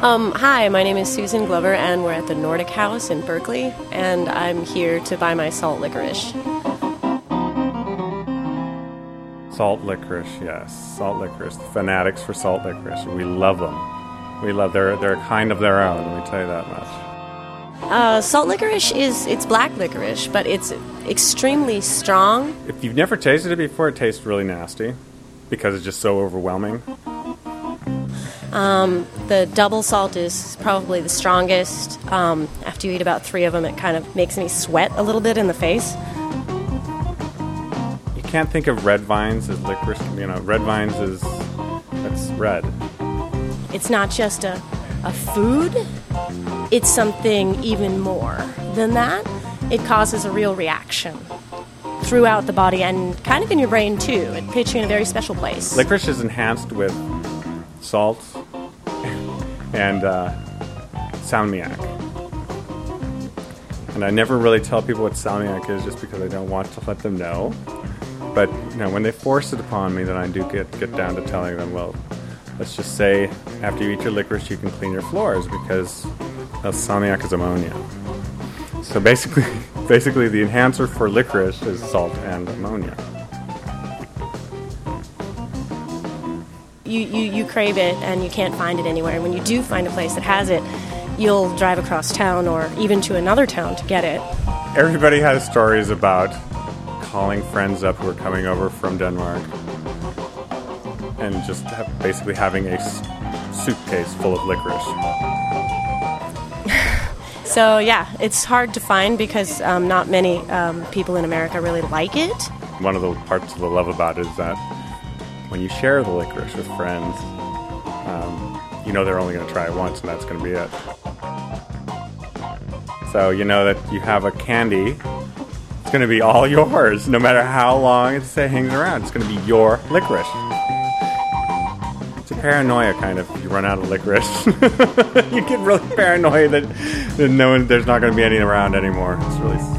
Um, hi, my name is Susan Glover, and we're at the Nordic House in Berkeley, and I'm here to buy my salt licorice. Salt licorice, yes, salt licorice. The Fanatics for salt licorice. We love them. We love they're they're a kind of their own. Let me tell you that much. Uh, salt licorice is it's black licorice, but it's extremely strong. If you've never tasted it before, it tastes really nasty because it's just so overwhelming. The double salt is probably the strongest. Um, after you eat about three of them, it kind of makes me sweat a little bit in the face. You can't think of red vines as licorice. You know, red vines is that's red. It's not just a, a food, it's something even more than that. It causes a real reaction throughout the body and kind of in your brain too. It puts you in a very special place. Licorice is enhanced with salt and uh, salmiak. And I never really tell people what salmiak is just because I don't want to let them know. But you know, when they force it upon me, then I do get, get down to telling them, well, let's just say after you eat your licorice, you can clean your floors because salmiak is ammonia. So basically, basically, the enhancer for licorice is salt and ammonia. You, you, you crave it and you can't find it anywhere. And when you do find a place that has it, you'll drive across town or even to another town to get it. Everybody has stories about calling friends up who are coming over from Denmark and just basically having a s- suitcase full of licorice. So, yeah, it's hard to find because um, not many um, people in America really like it. One of the parts of the love about it is that when you share the licorice with friends, um, you know they're only going to try it once and that's going to be it. So you know that you have a candy, it's going to be all yours, no matter how long it hangs around. It's going to be your licorice. It's a paranoia kind of. You run out of licorice, you get really paranoid that, that no one, there's not going to be any around anymore. It's really.